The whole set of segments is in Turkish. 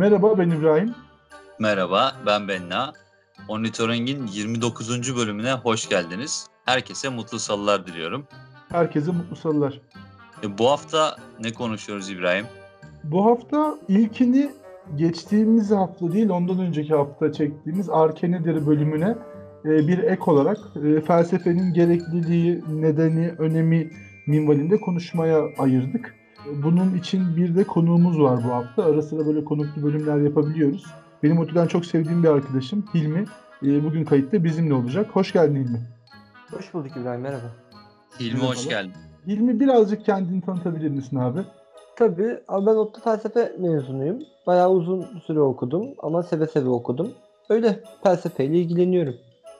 Merhaba ben İbrahim. Merhaba ben Benna. Monitoring'in 29. bölümüne hoş geldiniz. Herkese mutlu salılar diliyorum. Herkese mutlu salılar. E, bu hafta ne konuşuyoruz İbrahim? Bu hafta ilkini geçtiğimiz hafta değil ondan önceki hafta çektiğimiz Arkenedir bölümüne e, bir ek olarak e, felsefenin gerekliliği, nedeni, önemi minvalinde konuşmaya ayırdık. Bunun için bir de konuğumuz var bu hafta. Ara sıra böyle konuklu bölümler yapabiliyoruz. Benim ODTÜ'den çok sevdiğim bir arkadaşım Hilmi. E, bugün kayıtta bizimle olacak. Hoş geldin Hilmi. Hoş bulduk İbrahim merhaba. Hilmi Merhabalar. hoş geldin. Hilmi birazcık kendini tanıtabilir misin abi? Tabii. Abi ben ODTÜ felsefe mezunuyum. Bayağı uzun süre okudum ama seve seve okudum. Öyle felsefeyle ilgileniyorum.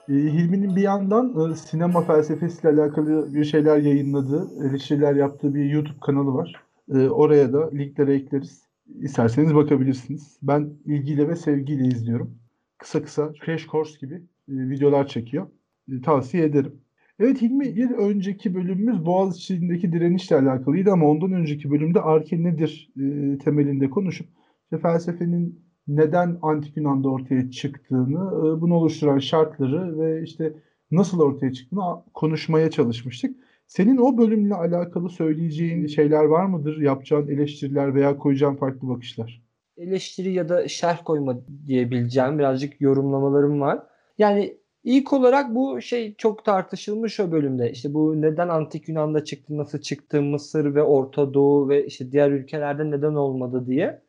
E, Hilmi'nin bir yandan e, sinema felsefesiyle alakalı bir şeyler yayınladığı, eleştiriler yaptığı bir YouTube kanalı var. E, oraya da linkleri ekleriz. İsterseniz bakabilirsiniz. Ben ilgiyle ve sevgiyle izliyorum. Kısa kısa crash course gibi e, videolar çekiyor. E, tavsiye ederim. Evet Hilmi bir önceki bölümümüz Boğaziçi'ndeki direnişle alakalıydı ama ondan önceki bölümde arke nedir e, temelinde konuşup işte felsefenin neden antik Yunan'da ortaya çıktığını, e, bunu oluşturan şartları ve işte nasıl ortaya çıktığını konuşmaya çalışmıştık. Senin o bölümle alakalı söyleyeceğin şeyler var mıdır? Yapacağın eleştiriler veya koyacağın farklı bakışlar? Eleştiri ya da şerh koyma diyebileceğim birazcık yorumlamalarım var. Yani ilk olarak bu şey çok tartışılmış o bölümde. İşte bu neden antik Yunan'da çıktı, nasıl çıktı, Mısır ve Orta Doğu ve işte diğer ülkelerde neden olmadı diye.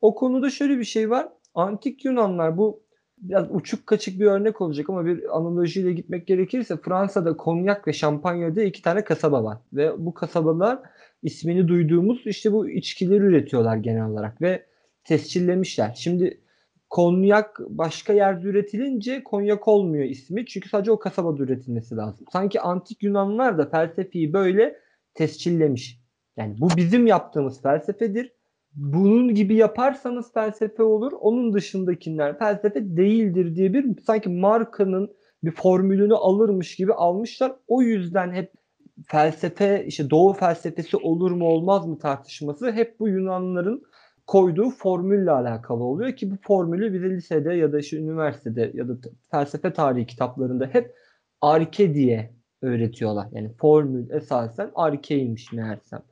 O konuda şöyle bir şey var. Antik Yunanlar bu biraz uçuk kaçık bir örnek olacak ama bir analojiyle gitmek gerekirse Fransa'da Konyak ve Şampanya'da iki tane kasaba var. Ve bu kasabalar ismini duyduğumuz işte bu içkileri üretiyorlar genel olarak ve tescillemişler. Şimdi konyak başka yerde üretilince konyak olmuyor ismi. Çünkü sadece o kasabada üretilmesi lazım. Sanki antik Yunanlılar da felsefeyi böyle tescillemiş. Yani bu bizim yaptığımız felsefedir bunun gibi yaparsanız felsefe olur. Onun dışındakiler felsefe değildir diye bir sanki markanın bir formülünü alırmış gibi almışlar. O yüzden hep felsefe işte doğu felsefesi olur mu olmaz mı tartışması hep bu Yunanlıların koyduğu formülle alakalı oluyor ki bu formülü bize lisede ya da işte üniversitede ya da felsefe tarihi kitaplarında hep arke diye öğretiyorlar. Yani formül esasen arkeymiş meğersem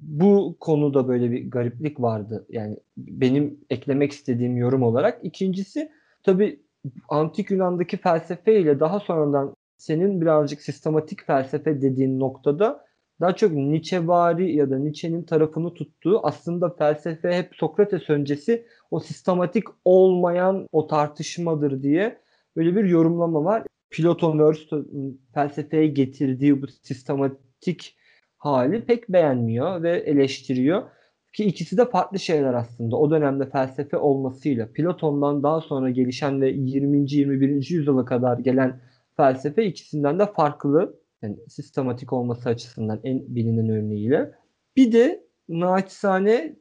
bu konuda böyle bir gariplik vardı. Yani benim eklemek istediğim yorum olarak. İkincisi tabii antik Yunan'daki felsefe ile daha sonradan senin birazcık sistematik felsefe dediğin noktada daha çok Nietzschevari ya da Nietzsche'nin tarafını tuttuğu aslında felsefe hep Sokrates öncesi o sistematik olmayan o tartışmadır diye böyle bir yorumlama var. Platon felsefeye getirdiği bu sistematik hali pek beğenmiyor ve eleştiriyor. Ki ikisi de farklı şeyler aslında. O dönemde felsefe olmasıyla Platon'dan daha sonra gelişen ve 20. 21. yüzyıla kadar gelen felsefe ikisinden de farklı. Yani sistematik olması açısından en bilinen örneğiyle. Bir de naçizane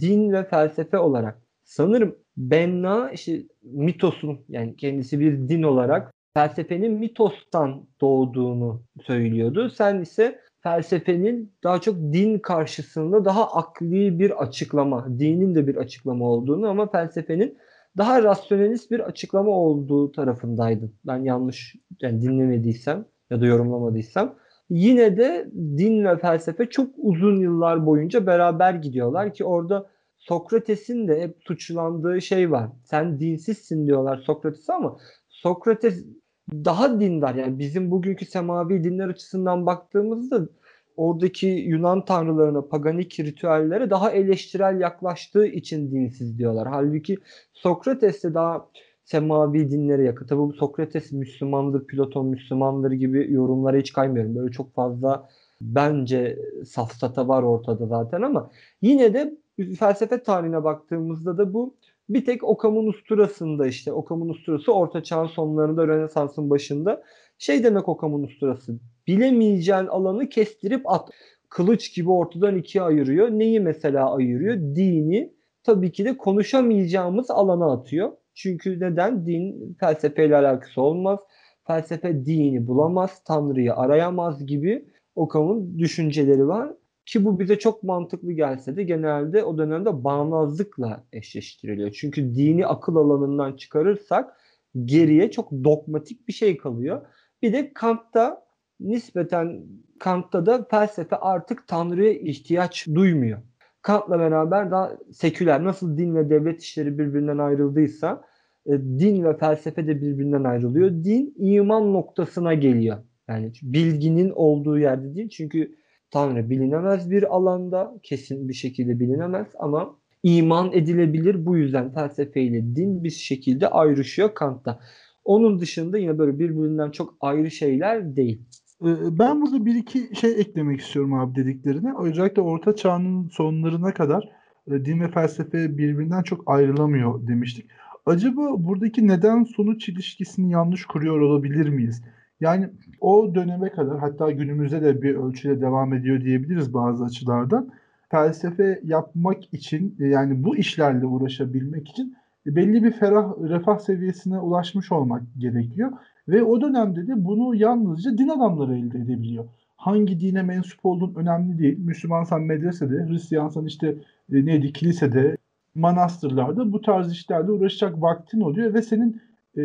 din ve felsefe olarak sanırım Benna işte mitosun yani kendisi bir din olarak felsefenin mitostan doğduğunu söylüyordu. Sen ise felsefenin daha çok din karşısında daha akli bir açıklama, dinin de bir açıklama olduğunu ama felsefenin daha rasyonelist bir açıklama olduğu tarafındaydın. Ben yanlış yani dinlemediysem ya da yorumlamadıysam. Yine de din ve felsefe çok uzun yıllar boyunca beraber gidiyorlar ki orada Sokrates'in de hep suçlandığı şey var. Sen dinsizsin diyorlar Sokrates'e ama Sokrates daha dindar yani bizim bugünkü semavi dinler açısından baktığımızda oradaki Yunan tanrılarına, paganik ritüellere daha eleştirel yaklaştığı için dinsiz diyorlar. Halbuki Sokrates de daha semavi dinlere yakın. Tabi bu Sokrates Müslümandır, Platon Müslümandır gibi yorumlara hiç kaymıyorum. Böyle çok fazla bence safsata var ortada zaten ama yine de felsefe tarihine baktığımızda da bu bir tek Okam'ın usturasında işte Okam'ın usturası Orta Çağ'ın sonlarında Rönesans'ın başında şey demek Okam'ın usturası bilemeyeceğin alanı kestirip at. Kılıç gibi ortadan ikiye ayırıyor. Neyi mesela ayırıyor? Dini tabii ki de konuşamayacağımız alana atıyor. Çünkü neden? Din felsefeyle alakası olmaz. Felsefe dini bulamaz, Tanrı'yı arayamaz gibi Okam'ın düşünceleri var. Ki bu bize çok mantıklı gelse de genelde o dönemde bağnazlıkla eşleştiriliyor. Çünkü dini akıl alanından çıkarırsak geriye çok dogmatik bir şey kalıyor. Bir de Kant'ta nispeten Kant'ta da felsefe artık Tanrı'ya ihtiyaç duymuyor. Kant'la beraber daha seküler nasıl din ve devlet işleri birbirinden ayrıldıysa e, din ve felsefe de birbirinden ayrılıyor. Din iman noktasına geliyor. Yani bilginin olduğu yerde değil. Çünkü Tanrı bilinemez bir alanda kesin bir şekilde bilinemez ama iman edilebilir. Bu yüzden felsefe ile din bir şekilde ayrışıyor Kant'ta. Onun dışında yine böyle birbirinden çok ayrı şeyler değil. Ee, ben burada bir iki şey eklemek istiyorum abi dediklerine. Özellikle Orta Çağ'ın sonlarına kadar e, din ve felsefe birbirinden çok ayrılamıyor demiştik. Acaba buradaki neden sonuç ilişkisini yanlış kuruyor olabilir miyiz? Yani o döneme kadar hatta günümüzde de bir ölçüde devam ediyor diyebiliriz bazı açılardan. Felsefe yapmak için e, yani bu işlerle uğraşabilmek için belli bir ferah refah seviyesine ulaşmış olmak gerekiyor. Ve o dönemde de bunu yalnızca din adamları elde edebiliyor. Hangi dine mensup olduğun önemli değil. Müslümansan medresede, Hristiyansan işte e, neydi kilisede, manastırlarda bu tarz işlerle uğraşacak vaktin oluyor ve senin e,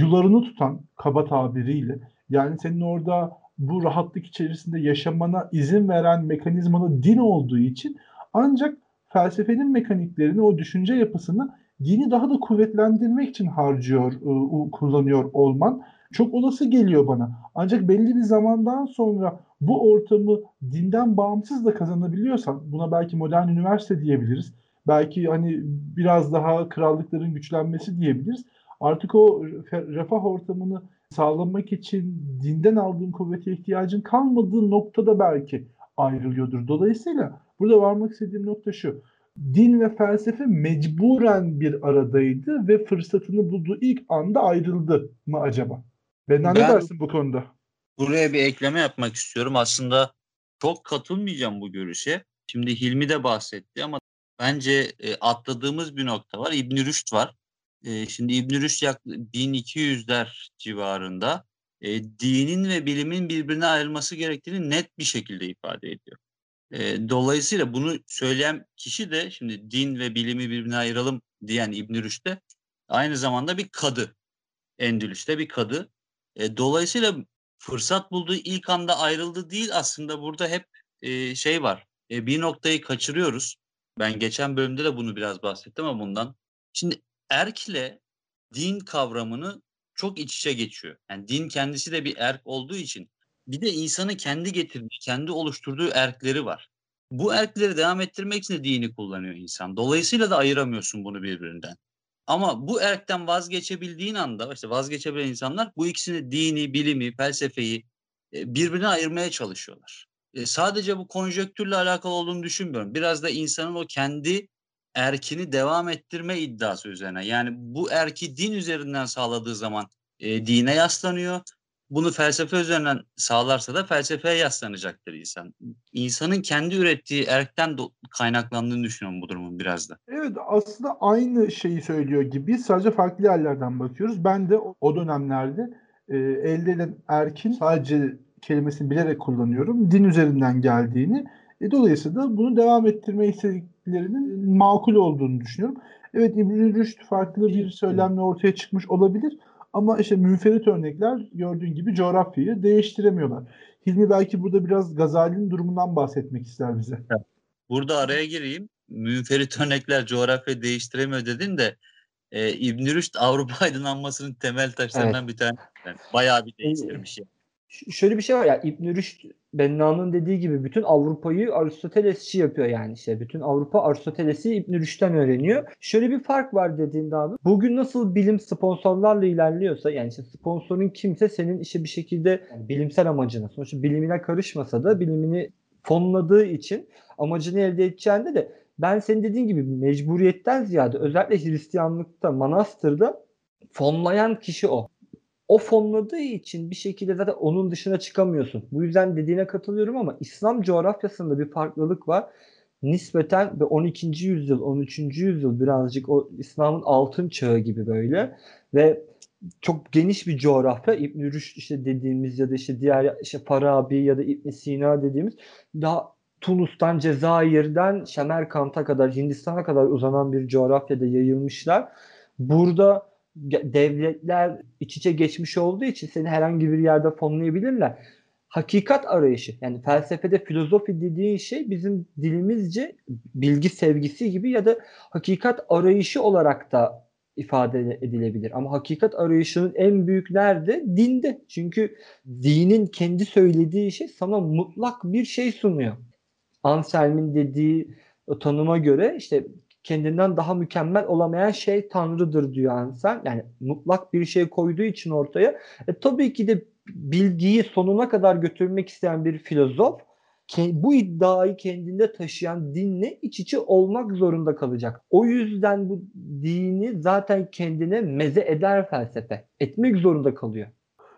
yularını tutan kaba tabiriyle yani senin orada bu rahatlık içerisinde yaşamana izin veren mekanizmanı din olduğu için ancak felsefenin mekaniklerini, o düşünce yapısını dini daha da kuvvetlendirmek için harcıyor, e, kullanıyor olman çok olası geliyor bana. Ancak belli bir zamandan sonra bu ortamı dinden bağımsız da kazanabiliyorsan, buna belki modern üniversite diyebiliriz. Belki hani biraz daha krallıkların güçlenmesi diyebiliriz. Artık o refah ortamını sağlamak için dinden aldığın kuvvete ihtiyacın kalmadığı noktada belki ayrılıyordur. Dolayısıyla burada varmak istediğim nokta şu. Din ve felsefe mecburen bir aradaydı ve fırsatını bulduğu ilk anda ayrıldı mı acaba? Ben, ben ne dersin bu konuda? Buraya bir ekleme yapmak istiyorum. Aslında çok katılmayacağım bu görüşe. Şimdi Hilmi de bahsetti ama bence e, atladığımız bir nokta var. İbn Rüşd var. E, şimdi İbn Rüşd yaklaşık 1200'ler civarında e, dinin ve bilimin birbirine ayrılması gerektiğini net bir şekilde ifade ediyor. E, dolayısıyla bunu söyleyen kişi de şimdi din ve bilimi birbirine ayıralım diyen İbn Rüşd de aynı zamanda bir kadı. Endülüs'te bir kadı. E, dolayısıyla fırsat bulduğu ilk anda ayrıldı değil aslında burada hep e, şey var. E, bir noktayı kaçırıyoruz. Ben geçen bölümde de bunu biraz bahsettim ama bundan. Şimdi erkle din kavramını çok iç içe geçiyor. Yani din kendisi de bir erk olduğu için bir de insanın kendi getirdiği, kendi oluşturduğu erkleri var. Bu erkleri devam ettirmek için de dini kullanıyor insan. Dolayısıyla da ayıramıyorsun bunu birbirinden. Ama bu erkten vazgeçebildiğin anda işte vazgeçebilen insanlar bu ikisini dini, bilimi, felsefeyi e, birbirine ayırmaya çalışıyorlar. E, sadece bu konjöktürle alakalı olduğunu düşünmüyorum. Biraz da insanın o kendi erkini devam ettirme iddiası üzerine. Yani bu erki din üzerinden sağladığı zaman e, dine yaslanıyor bunu felsefe üzerinden sağlarsa da felsefeye yaslanacaktır insan. İnsanın kendi ürettiği erkten kaynaklandığını düşünüyorum bu durumun biraz da. Evet aslında aynı şeyi söylüyor gibi sadece farklı yerlerden bakıyoruz. Ben de o dönemlerde e, elde edilen erkin sadece kelimesini bilerek kullanıyorum. Din üzerinden geldiğini. E, dolayısıyla bunu devam ettirme istediklerinin makul olduğunu düşünüyorum. Evet İbn Rüşd farklı bir söylemle ortaya çıkmış olabilir. Ama işte münferit örnekler gördüğün gibi coğrafyayı değiştiremiyorlar. Hilmi belki burada biraz Gazali'nin durumundan bahsetmek ister bize. Burada araya gireyim. Münferit örnekler coğrafyayı değiştiremiyor dedin de e, İbn Rüşd Avrupa aydınlanmasının temel taşlarından evet. bir tanesi. Yani bayağı bir değiştirmiş yani şöyle bir şey var ya İbn Rüşd Benna'nın dediği gibi bütün Avrupa'yı Aristotelesçi yapıyor yani işte bütün Avrupa Aristoteles'i İbn Rüşd'den öğreniyor. Şöyle bir fark var dediğinde abi. Bugün nasıl bilim sponsorlarla ilerliyorsa yani işte sponsorun kimse senin işte bir şekilde yani bilimsel amacına sonuçta bilimine karışmasa da bilimini fonladığı için amacını elde edeceğinde de ben senin dediğin gibi mecburiyetten ziyade özellikle Hristiyanlıkta, manastırda fonlayan kişi o o fonladığı için bir şekilde zaten onun dışına çıkamıyorsun. Bu yüzden dediğine katılıyorum ama İslam coğrafyasında bir farklılık var. Nispeten ve 12. yüzyıl, 13. yüzyıl birazcık o İslam'ın altın çağı gibi böyle ve çok geniş bir coğrafya. İbn Rüşd işte dediğimiz ya da işte diğer işte Farabi ya da İbn Sina dediğimiz daha Tunus'tan, Cezayir'den Şemerkant'a kadar, Hindistan'a kadar uzanan bir coğrafyada yayılmışlar. Burada devletler iç içe geçmiş olduğu için seni herhangi bir yerde fonlayabilirler. Hakikat arayışı yani felsefede filozofi dediğin şey bizim dilimizce bilgi sevgisi gibi ya da hakikat arayışı olarak da ifade edilebilir. Ama hakikat arayışının en büyük nerede? Dinde. Çünkü dinin kendi söylediği şey sana mutlak bir şey sunuyor. Anselm'in dediği o tanıma göre işte kendinden daha mükemmel olamayan şey Tanrı'dır diyor Anselm. Yani mutlak bir şey koyduğu için ortaya. E, tabii ki de bilgiyi sonuna kadar götürmek isteyen bir filozof bu iddiayı kendinde taşıyan dinle iç içe olmak zorunda kalacak. O yüzden bu dini zaten kendine meze eder felsefe. Etmek zorunda kalıyor.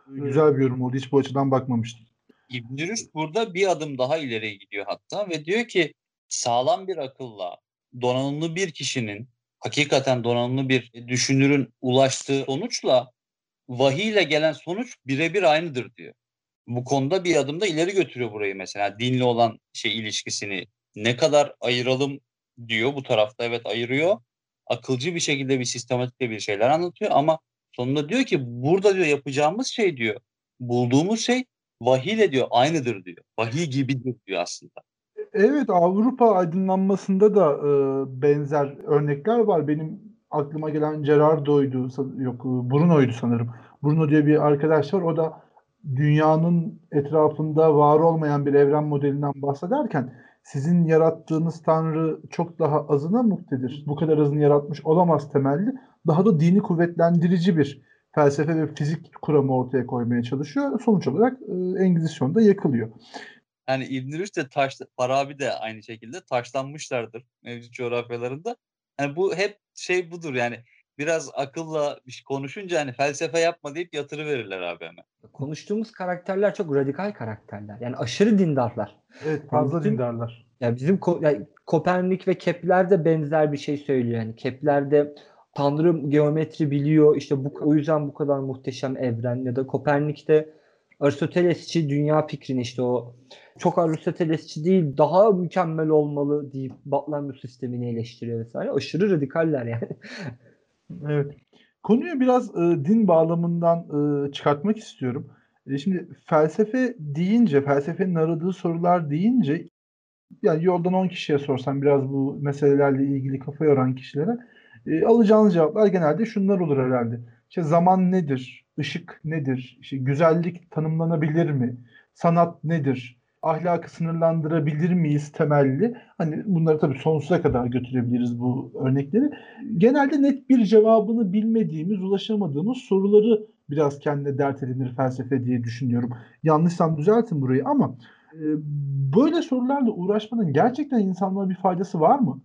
Güzel bir yorum oldu. Hiç bu açıdan bakmamıştım. İbn Rüşd burada bir adım daha ileriye gidiyor hatta ve diyor ki sağlam bir akılla donanımlı bir kişinin hakikaten donanımlı bir düşünürün ulaştığı sonuçla vahiy ile gelen sonuç birebir aynıdır diyor. Bu konuda bir adım da ileri götürüyor burayı mesela dinle olan şey ilişkisini ne kadar ayıralım diyor bu tarafta evet ayırıyor. Akılcı bir şekilde bir sistematik bir şeyler anlatıyor ama sonunda diyor ki burada diyor yapacağımız şey diyor bulduğumuz şey vahiy ile diyor aynıdır diyor. Vahiy gibidir diyor aslında. Evet Avrupa aydınlanmasında da e, benzer örnekler var. Benim aklıma gelen Gerardo'ydu, yok Bruno'ydu sanırım. Bruno diye bir arkadaş var. O da dünyanın etrafında var olmayan bir evren modelinden bahsederken sizin yarattığınız tanrı çok daha azına muktedir. Bu kadar azını yaratmış olamaz temelli. Daha da dini kuvvetlendirici bir felsefe ve fizik kuramı ortaya koymaya çalışıyor. Sonuç olarak e, Engizisyon'da yakılıyor. Yani İbn Rüşd de taş, Farabi de aynı şekilde taşlanmışlardır mevcut coğrafyalarında. Yani bu hep şey budur yani biraz akılla bir şey konuşunca hani felsefe yapma deyip yatırı verirler abi hemen. Konuştuğumuz karakterler çok radikal karakterler. Yani aşırı dindarlar. Evet fazla bizim, dindarlar. Ya bizim yani Kopernik ve Kepler de benzer bir şey söylüyor. Yani Kepler de Tanrı geometri biliyor. İşte bu o yüzden bu kadar muhteşem evren ya da Kopernik de Aristotelesçi dünya fikrini işte o çok Aristotelesçi değil daha mükemmel olmalı deyip Batlamyus sistemini eleştiriyor vesaire. Aşırı radikaller yani. evet. Konuyu biraz e, din bağlamından e, çıkartmak istiyorum. E, şimdi felsefe deyince, felsefenin aradığı sorular deyince yani yoldan 10 kişiye sorsam biraz bu meselelerle ilgili kafa yoran kişilere e, alacağınız cevaplar genelde şunlar olur herhalde. İşte zaman nedir? Işık nedir? İşte güzellik tanımlanabilir mi? Sanat nedir? Ahlakı sınırlandırabilir miyiz temelli? Hani bunları tabii sonsuza kadar götürebiliriz bu örnekleri. Genelde net bir cevabını bilmediğimiz, ulaşamadığımız soruları biraz kendine dert edinir felsefe diye düşünüyorum. Yanlışsam düzeltin burayı ama e, böyle sorularla uğraşmanın gerçekten insanlara bir faydası var mı?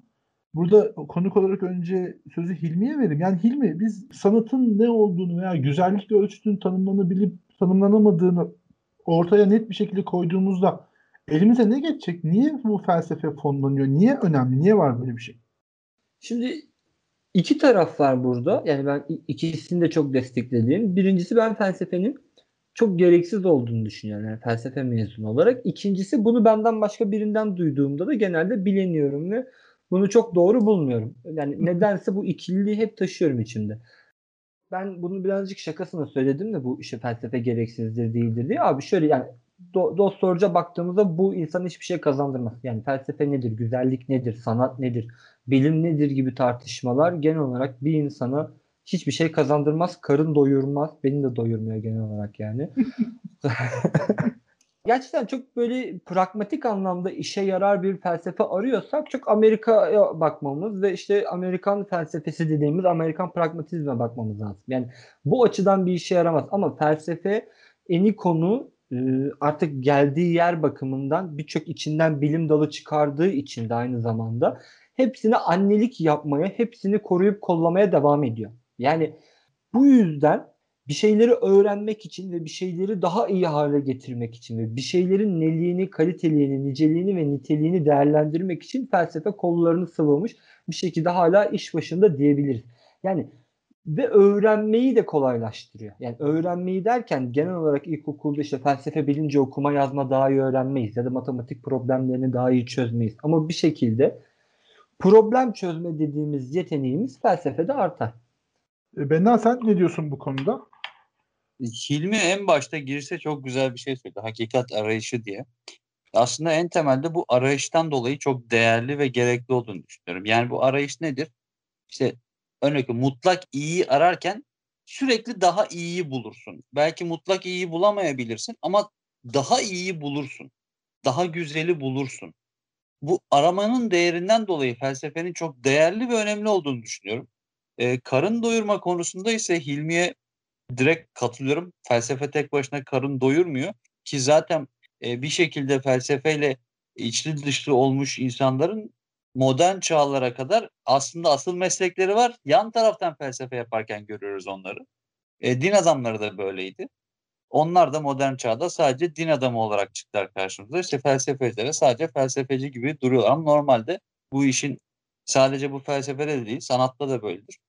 Burada konuk olarak önce sözü Hilmi'ye vereyim. Yani Hilmi biz sanatın ne olduğunu veya güzellikle ölçütünün tanımlanabilip tanımlanamadığını ortaya net bir şekilde koyduğumuzda elimize ne geçecek? Niye bu felsefe fonlanıyor? Niye önemli? Niye var böyle bir şey? Şimdi iki taraf var burada. Yani ben ikisini de çok desteklediğim. Birincisi ben felsefenin çok gereksiz olduğunu düşünüyorum. Yani felsefe mezunu olarak. İkincisi bunu benden başka birinden duyduğumda da genelde bileniyorum ve bunu çok doğru bulmuyorum. Yani nedense bu ikililiği hep taşıyorum içimde. Ben bunu birazcık şakasına söyledim de bu işte felsefe gereksizdir değildir diye. Abi şöyle yani do- dost doğruca baktığımızda bu insan hiçbir şey kazandırmaz. Yani felsefe nedir, güzellik nedir, sanat nedir, bilim nedir gibi tartışmalar genel olarak bir insana hiçbir şey kazandırmaz, karın doyurmaz. Beni de doyurmuyor genel olarak yani. gerçekten çok böyle pragmatik anlamda işe yarar bir felsefe arıyorsak çok Amerika'ya bakmamız ve işte Amerikan felsefesi dediğimiz Amerikan pragmatizme bakmamız lazım. Yani bu açıdan bir işe yaramaz ama felsefe eni konu e, artık geldiği yer bakımından birçok içinden bilim dalı çıkardığı için de aynı zamanda hepsine annelik yapmaya, hepsini koruyup kollamaya devam ediyor. Yani bu yüzden bir şeyleri öğrenmek için ve bir şeyleri daha iyi hale getirmek için ve bir şeylerin neliğini, kaliteliğini, niceliğini ve niteliğini değerlendirmek için felsefe kollarını sıvamış bir şekilde hala iş başında diyebiliriz. Yani ve öğrenmeyi de kolaylaştırıyor. Yani öğrenmeyi derken genel olarak ilkokulda işte felsefe bilince okuma yazma daha iyi öğrenmeyiz ya da matematik problemlerini daha iyi çözmeyiz. Ama bir şekilde problem çözme dediğimiz yeteneğimiz felsefede artar. E, Benna sen ne diyorsun bu konuda? Hilmi en başta girişte çok güzel bir şey söyledi. Hakikat arayışı diye. Aslında en temelde bu arayıştan dolayı çok değerli ve gerekli olduğunu düşünüyorum. Yani bu arayış nedir? İşte örneğin mutlak iyiyi ararken sürekli daha iyiyi bulursun. Belki mutlak iyiyi bulamayabilirsin ama daha iyiyi bulursun. Daha güzeli bulursun. Bu aramanın değerinden dolayı felsefenin çok değerli ve önemli olduğunu düşünüyorum. Ee, karın doyurma konusunda ise Hilmi'ye direkt katılıyorum. Felsefe tek başına karın doyurmuyor ki zaten e, bir şekilde felsefeyle içli dışlı olmuş insanların modern çağlara kadar aslında asıl meslekleri var. Yan taraftan felsefe yaparken görüyoruz onları. E, din adamları da böyleydi. Onlar da modern çağda sadece din adamı olarak çıktılar karşımıza. İşte felsefecilere sadece felsefeci gibi duruyorlar. Ama normalde bu işin sadece bu felsefede de değil, sanatta da böyledir.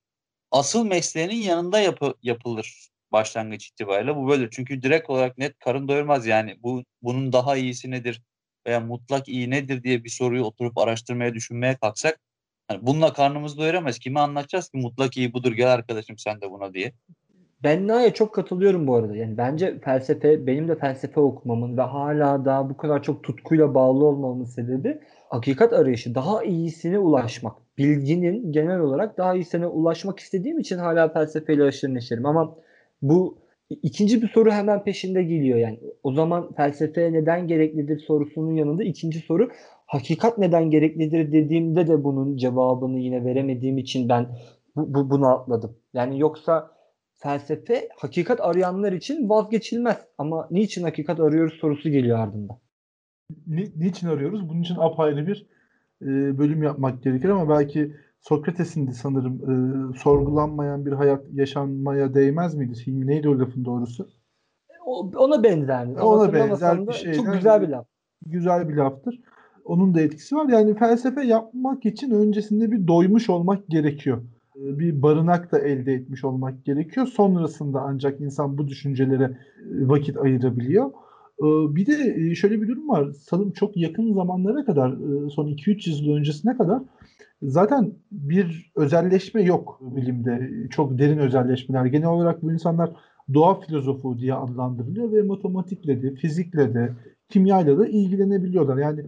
Asıl mesleğinin yanında yapı, yapılır başlangıç itibariyle. Bu böyle. Çünkü direkt olarak net karın doyurmaz yani. Bu bunun daha iyisi nedir veya mutlak iyi nedir diye bir soruyu oturup araştırmaya, düşünmeye kalksak hani bununla karnımızı doyuramayız. Kime anlatacağız ki mutlak iyi budur gel arkadaşım sen de buna diye. Ben Na'ya çok katılıyorum bu arada. Yani bence felsefe, benim de felsefe okumamın ve hala daha bu kadar çok tutkuyla bağlı olmamın sebebi hakikat arayışı, daha iyisine ulaşmak. Bilginin genel olarak daha iyisine ulaşmak istediğim için hala felsefeyle aşırı neşerim. Ama bu ikinci bir soru hemen peşinde geliyor yani. O zaman felsefe neden gereklidir sorusunun yanında ikinci soru hakikat neden gereklidir dediğimde de bunun cevabını yine veremediğim için ben bu, bu bunu atladım. Yani yoksa felsefe hakikat arayanlar için vazgeçilmez. Ama niçin hakikat arıyoruz sorusu geliyor ardından. Ni, niçin arıyoruz? Bunun için apayrı bir e, bölüm yapmak gerekir ama belki Sokrates'in de sanırım e, sorgulanmayan bir hayat yaşanmaya değmez miydi? Hilmi neydi o lafın doğrusu? O, ona benzer. Ona benzer bir şey. Çok güzel bir laf. Güzel bir laftır. Onun da etkisi var. Yani felsefe yapmak için öncesinde bir doymuş olmak gerekiyor. Bir barınak da elde etmiş olmak gerekiyor. Sonrasında ancak insan bu düşüncelere vakit ayırabiliyor. Bir de şöyle bir durum var. Sanırım çok yakın zamanlara kadar, son 2-3 yıl öncesine kadar zaten bir özelleşme yok bilimde. Çok derin özelleşmeler. Genel olarak bu insanlar doğa filozofu diye adlandırılıyor ve matematikle de, fizikle de, kimyayla da ilgilenebiliyorlar. Yani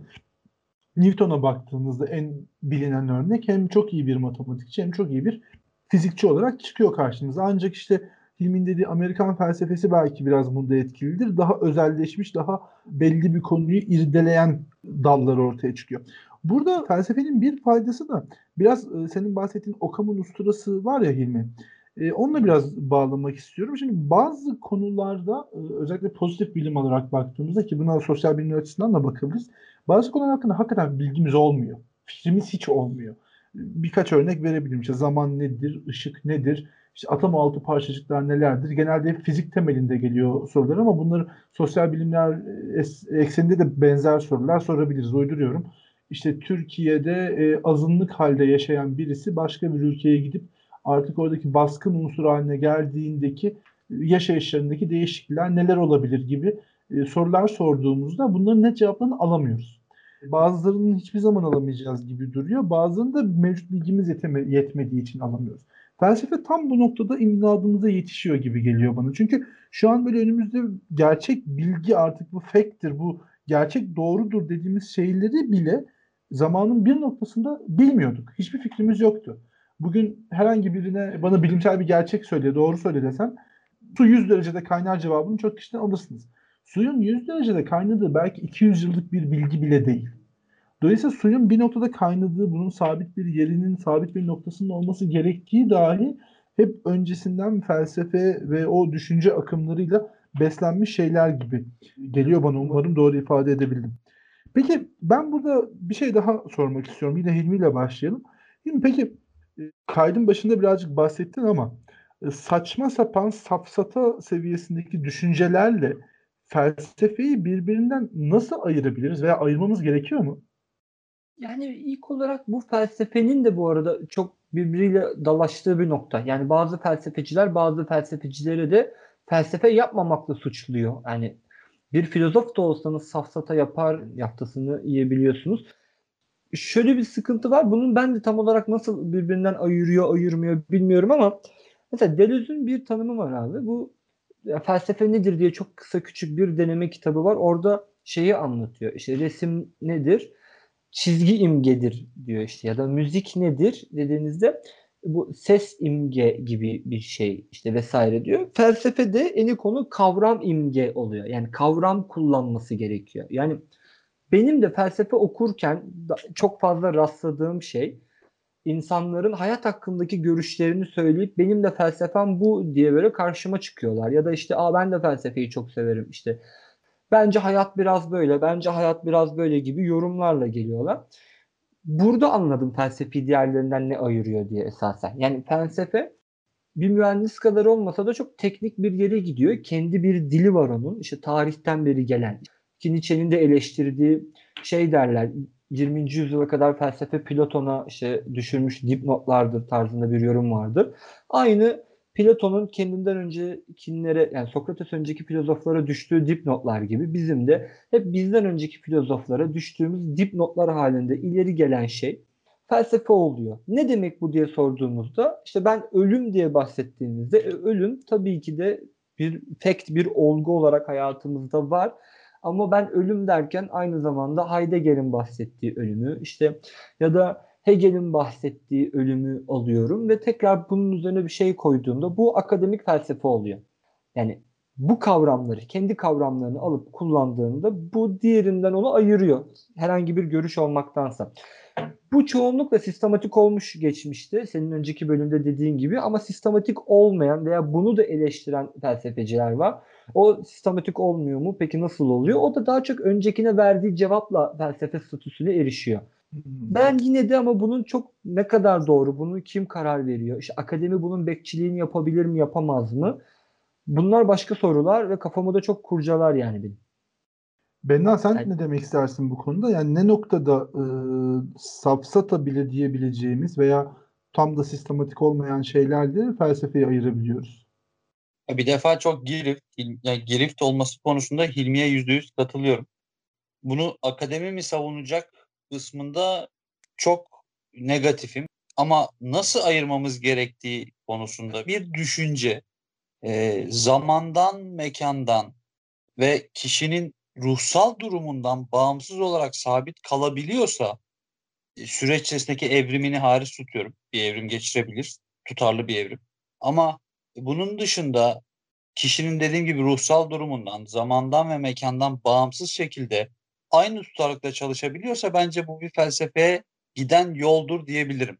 Newton'a baktığınızda en bilinen örnek hem çok iyi bir matematikçi hem çok iyi bir fizikçi olarak çıkıyor karşınıza. Ancak işte filmin dediği Amerikan felsefesi belki biraz bunda etkilidir. Daha özelleşmiş, daha belli bir konuyu irdeleyen dallar ortaya çıkıyor. Burada felsefenin bir faydası da biraz e, senin bahsettiğin Okam'ın usturası var ya Hilmi. E, onunla biraz bağlamak istiyorum. Şimdi bazı konularda e, özellikle pozitif bilim olarak baktığımızda ki buna sosyal bilim açısından da bakabiliriz. Bazı konular hakkında hakikaten bilgimiz olmuyor. Fikrimiz hiç olmuyor. Birkaç örnek verebilirim. İşte zaman nedir, ışık nedir, işte atom altı parçacıklar nelerdir? Genelde fizik temelinde geliyor sorular ama bunları sosyal bilimler ekseninde de benzer sorular sorabiliriz. Uyduruyorum. İşte Türkiye'de e, azınlık halde yaşayan birisi başka bir ülkeye gidip artık oradaki baskın unsur haline geldiğindeki yaşayışlarındaki değişiklikler neler olabilir gibi e, sorular sorduğumuzda bunların net cevaplarını alamıyoruz. Bazılarının hiçbir zaman alamayacağız gibi duruyor. Bazılarını da mevcut bilgimiz yeteme, yetmediği için alamıyoruz. Felsefe tam bu noktada imdadımıza yetişiyor gibi geliyor bana. Çünkü şu an böyle önümüzde gerçek bilgi artık bu fact'tir, bu gerçek doğrudur dediğimiz şeyleri bile zamanın bir noktasında bilmiyorduk. Hiçbir fikrimiz yoktu. Bugün herhangi birine bana bilimsel bir gerçek söyle, doğru söyle desem su 100 derecede kaynar cevabını çok kişiden alırsınız. Suyun 100 derecede kaynadığı belki 200 yıllık bir bilgi bile değil. Dolayısıyla suyun bir noktada kaynadığı, bunun sabit bir yerinin, sabit bir noktasının olması gerektiği dahi hep öncesinden felsefe ve o düşünce akımlarıyla beslenmiş şeyler gibi geliyor bana. Umarım doğru ifade edebildim. Peki ben burada bir şey daha sormak istiyorum. Yine Hilmi ile başlayalım. Hilmi peki kaydın başında birazcık bahsettin ama saçma sapan safsata seviyesindeki düşüncelerle felsefeyi birbirinden nasıl ayırabiliriz veya ayırmamız gerekiyor mu? Yani ilk olarak bu felsefenin de bu arada çok birbiriyle dalaştığı bir nokta. Yani bazı felsefeciler bazı felsefecileri de felsefe yapmamakla suçluyor. Yani bir filozof da olsanız safsata yapar yaptısını yiyebiliyorsunuz. Şöyle bir sıkıntı var. Bunun ben de tam olarak nasıl birbirinden ayırıyor, ayırmıyor bilmiyorum ama mesela Deleuze'ün bir tanımı var abi. Bu felsefe nedir diye çok kısa küçük bir deneme kitabı var. Orada şeyi anlatıyor. İşte resim nedir? Çizgi imgedir diyor işte ya da müzik nedir dediğinizde bu ses imge gibi bir şey işte vesaire diyor. Felsefede eni konu kavram imge oluyor. Yani kavram kullanması gerekiyor. Yani benim de felsefe okurken çok fazla rastladığım şey insanların hayat hakkındaki görüşlerini söyleyip benim de felsefem bu diye böyle karşıma çıkıyorlar. Ya da işte Aa, ben de felsefeyi çok severim işte. Bence hayat biraz böyle, bence hayat biraz böyle gibi yorumlarla geliyorlar. Burada anladım felsefi diğerlerinden ne ayırıyor diye esasen. Yani felsefe bir mühendis kadar olmasa da çok teknik bir yere gidiyor. Kendi bir dili var onun. İşte tarihten beri gelen. Ki Nietzsche'nin de eleştirdiği şey derler 20. yüzyıla kadar felsefe Platon'a işte düşürmüş dipnotlardır tarzında bir yorum vardır. Aynı Platon'un kendinden öncekinlere yani Sokrates önceki filozoflara düştüğü dipnotlar gibi bizim de hep bizden önceki filozoflara düştüğümüz dipnotlar halinde ileri gelen şey felsefe oluyor. Ne demek bu diye sorduğumuzda işte ben ölüm diye bahsettiğimizde e, ölüm tabii ki de bir fact bir olgu olarak hayatımızda var ama ben ölüm derken aynı zamanda Heidegger'in bahsettiği ölümü işte ya da Hegel'in bahsettiği ölümü alıyorum ve tekrar bunun üzerine bir şey koyduğumda bu akademik felsefe oluyor. Yani bu kavramları, kendi kavramlarını alıp kullandığında bu diğerinden onu ayırıyor. Herhangi bir görüş olmaktansa. Bu çoğunlukla sistematik olmuş geçmişte. Senin önceki bölümde dediğin gibi ama sistematik olmayan veya bunu da eleştiren felsefeciler var. O sistematik olmuyor mu? Peki nasıl oluyor? O da daha çok öncekine verdiği cevapla felsefe statüsüne erişiyor. Hmm. Ben yine de ama bunun çok ne kadar doğru, bunu kim karar veriyor? İşte akademi bunun bekçiliğini yapabilir mi, yapamaz mı? Bunlar başka sorular ve kafamı da çok kurcalar yani benim. Benna sen yani, ne demek istersin bu konuda? Yani ne noktada e, safsata bile diyebileceğimiz veya tam da sistematik olmayan şeylerle felsefeyi ayırabiliyoruz? Bir defa çok girift, yani girift olması konusunda Hilmi'ye yüzde yüz katılıyorum. Bunu akademi mi savunacak kısmında çok negatifim. Ama nasıl ayırmamız gerektiği konusunda bir düşünce, e, zamandan, mekandan ve kişinin ruhsal durumundan bağımsız olarak sabit kalabiliyorsa e, süreç içerisindeki evrimini hariç tutuyorum. Bir evrim geçirebilir. Tutarlı bir evrim. Ama bunun dışında kişinin dediğim gibi ruhsal durumundan, zamandan ve mekandan bağımsız şekilde aynı tutarlılıkla çalışabiliyorsa bence bu bir felsefeye giden yoldur diyebilirim.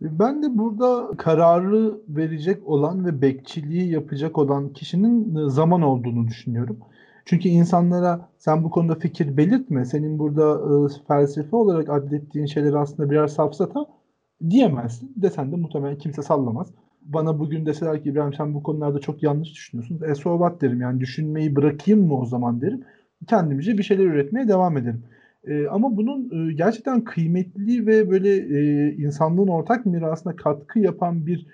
Ben de burada kararı verecek olan ve bekçiliği yapacak olan kişinin zaman olduğunu düşünüyorum. Çünkü insanlara sen bu konuda fikir belirtme, senin burada e, felsefe olarak adettiğin şeyler aslında birer safsata diyemezsin. Desen de muhtemelen kimse sallamaz. Bana bugün deseler ki İbrahim sen bu konularda çok yanlış düşünüyorsun. E so derim yani düşünmeyi bırakayım mı o zaman derim. Kendimce bir şeyler üretmeye devam ederim. E, ama bunun e, gerçekten kıymetli ve böyle e, insanlığın ortak mirasına katkı yapan bir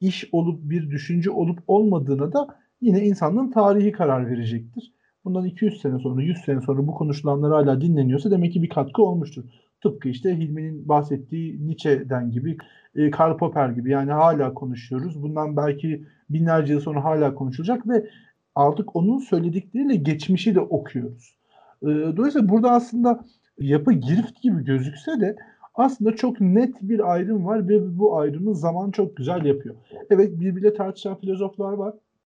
iş olup bir düşünce olup olmadığına da yine insanlığın tarihi karar verecektir bundan 200 sene sonra, 100 sene sonra bu konuşulanlar hala dinleniyorsa demek ki bir katkı olmuştur. Tıpkı işte Hilmi'nin bahsettiği Nietzsche'den gibi, e, Karl Popper gibi yani hala konuşuyoruz. Bundan belki binlerce yıl sonra hala konuşulacak ve artık onun söyledikleriyle geçmişi de okuyoruz. E, dolayısıyla burada aslında yapı girift gibi gözükse de aslında çok net bir ayrım var ve bu ayrımı zaman çok güzel yapıyor. Evet birbiriyle tartışan filozoflar var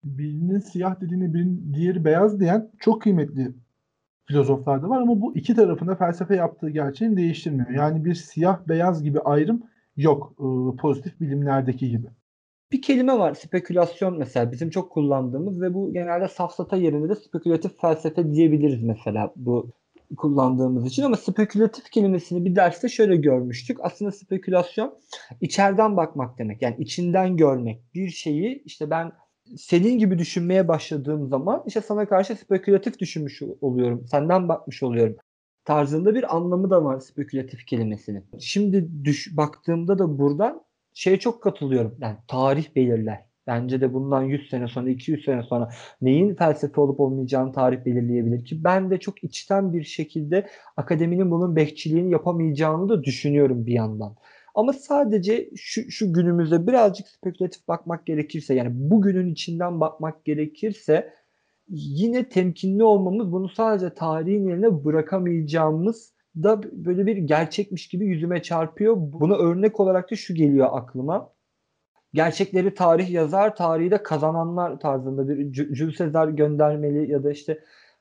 birinin siyah dediğini birinin diğeri beyaz diyen çok kıymetli filozoflar da var ama bu iki tarafında felsefe yaptığı gerçeğini değiştirmiyor. Yani bir siyah beyaz gibi ayrım yok e, pozitif bilimlerdeki gibi. Bir kelime var spekülasyon mesela bizim çok kullandığımız ve bu genelde safsata yerinde de spekülatif felsefe diyebiliriz mesela bu kullandığımız için ama spekülatif kelimesini bir derste şöyle görmüştük. Aslında spekülasyon içeriden bakmak demek. Yani içinden görmek. Bir şeyi işte ben senin gibi düşünmeye başladığım zaman işte sana karşı spekülatif düşünmüş oluyorum. Senden bakmış oluyorum. tarzında bir anlamı da var spekülatif kelimesinin. Şimdi düş baktığımda da buradan şeye çok katılıyorum. Yani tarih belirler. Bence de bundan 100 sene sonra, 200 sene sonra neyin felsefe olup olmayacağını tarih belirleyebilir ki ben de çok içten bir şekilde akademinin bunun bekçiliğini yapamayacağını da düşünüyorum bir yandan. Ama sadece şu, şu günümüze birazcık spekülatif bakmak gerekirse yani bugünün içinden bakmak gerekirse yine temkinli olmamız bunu sadece tarihin yerine bırakamayacağımız da böyle bir gerçekmiş gibi yüzüme çarpıyor. Buna örnek olarak da şu geliyor aklıma. Gerçekleri tarih yazar, tarihi de kazananlar tarzında bir Jules Caesar göndermeli ya da işte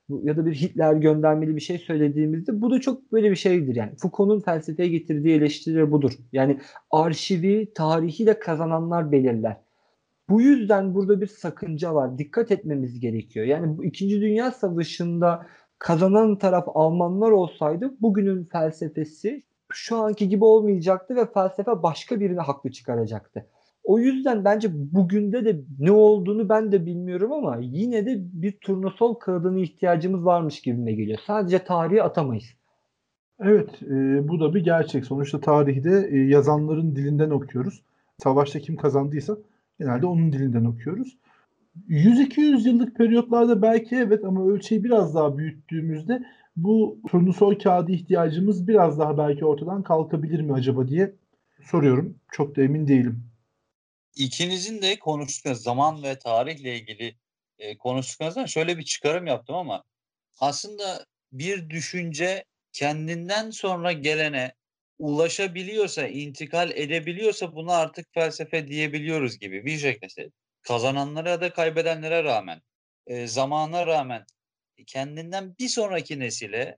ya da bir Hitler göndermeli bir şey söylediğimizde bu da çok böyle bir şeydir yani. Foucault'un felsefeye getirdiği eleştiri budur. Yani arşivi, tarihi de kazananlar belirler. Bu yüzden burada bir sakınca var. Dikkat etmemiz gerekiyor. Yani bu İkinci Dünya Savaşı'nda kazanan taraf Almanlar olsaydı bugünün felsefesi şu anki gibi olmayacaktı ve felsefe başka birini haklı çıkaracaktı. O yüzden bence bugünde de ne olduğunu ben de bilmiyorum ama yine de bir turnusol kağıdına ihtiyacımız varmış gibime geliyor. Sadece tarihi atamayız. Evet, e, bu da bir gerçek. Sonuçta tarihte e, yazanların dilinden okuyoruz. Savaşta kim kazandıysa genelde onun dilinden okuyoruz. 100-200 yıllık periyotlarda belki evet ama ölçeği biraz daha büyüttüğümüzde bu turnusol kağıdı ihtiyacımız biraz daha belki ortadan kalkabilir mi acaba diye soruyorum. Çok da emin değilim. İkinizin de konuştukları zaman ve tarihle ilgili e, konuştuklarınızdan şöyle bir çıkarım yaptım ama aslında bir düşünce kendinden sonra gelene ulaşabiliyorsa, intikal edebiliyorsa buna artık felsefe diyebiliyoruz gibi bir şekilde. Kazananlara ya da kaybedenlere rağmen, e, zamana rağmen kendinden bir sonraki nesile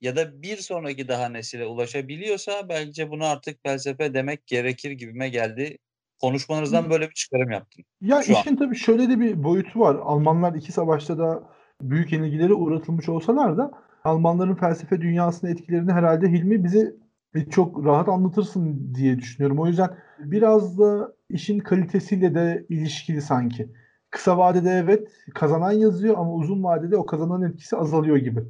ya da bir sonraki daha nesile ulaşabiliyorsa bence bunu artık felsefe demek gerekir gibime geldi. Konuşmanızdan böyle bir çıkarım yaptım. Ya Şu işin an. tabii şöyle de bir boyutu var. Almanlar iki savaşta da büyük yenilgilere uğratılmış olsalar da Almanların felsefe dünyasına etkilerini herhalde Hilmi bize çok rahat anlatırsın diye düşünüyorum. O yüzden biraz da işin kalitesiyle de ilişkili sanki. Kısa vadede evet kazanan yazıyor ama uzun vadede o kazanan etkisi azalıyor gibi.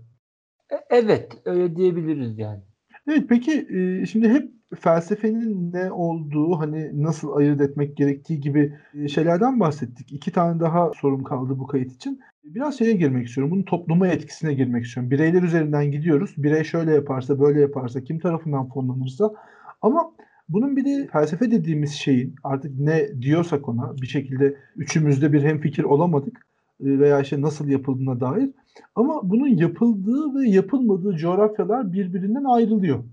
E, evet öyle diyebiliriz yani. Evet peki şimdi hep felsefenin ne olduğu hani nasıl ayırt etmek gerektiği gibi şeylerden bahsettik. İki tane daha sorum kaldı bu kayıt için. Biraz şeye girmek istiyorum. Bunun topluma etkisine girmek istiyorum. Bireyler üzerinden gidiyoruz. Birey şöyle yaparsa, böyle yaparsa, kim tarafından fonlanırsa. Ama bunun bir de felsefe dediğimiz şeyin artık ne diyorsak ona bir şekilde üçümüzde bir hemfikir olamadık veya işte nasıl yapıldığına dair. Ama bunun yapıldığı ve yapılmadığı coğrafyalar birbirinden ayrılıyor.